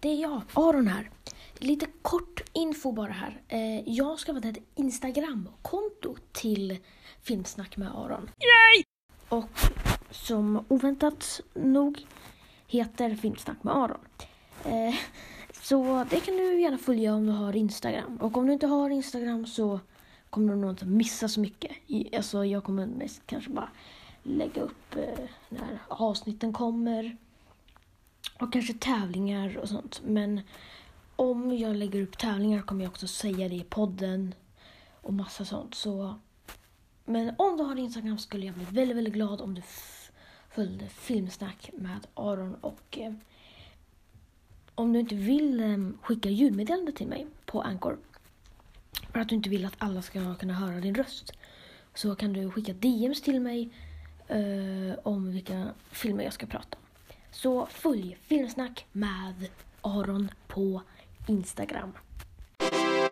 det är jag, Aron här. Lite kort info bara här. Eh, jag ska skaffa ett Instagram-konto till Filmsnack med Aron. Yay! Och som oväntat nog heter Filmsnack med Aron. Eh, så det kan du gärna följa om du har Instagram. Och om du inte har Instagram så kommer du nog inte missa så mycket. Alltså jag kommer mest kanske bara lägga upp eh, när avsnitten kommer. Och kanske tävlingar och sånt. Men om jag lägger upp tävlingar kommer jag också säga det i podden. Och massa sånt. Så men om du har Instagram skulle jag bli väldigt, väldigt glad om du följde Filmsnack med Aron och eh, om du inte vill eh, skicka ljudmeddelande till mig på Anchor för att du inte vill att alla ska kunna höra din röst så kan du skicka DMs till mig eh, om vilka filmer jag ska prata om. Så följ Filmsnack med Aron på Instagram.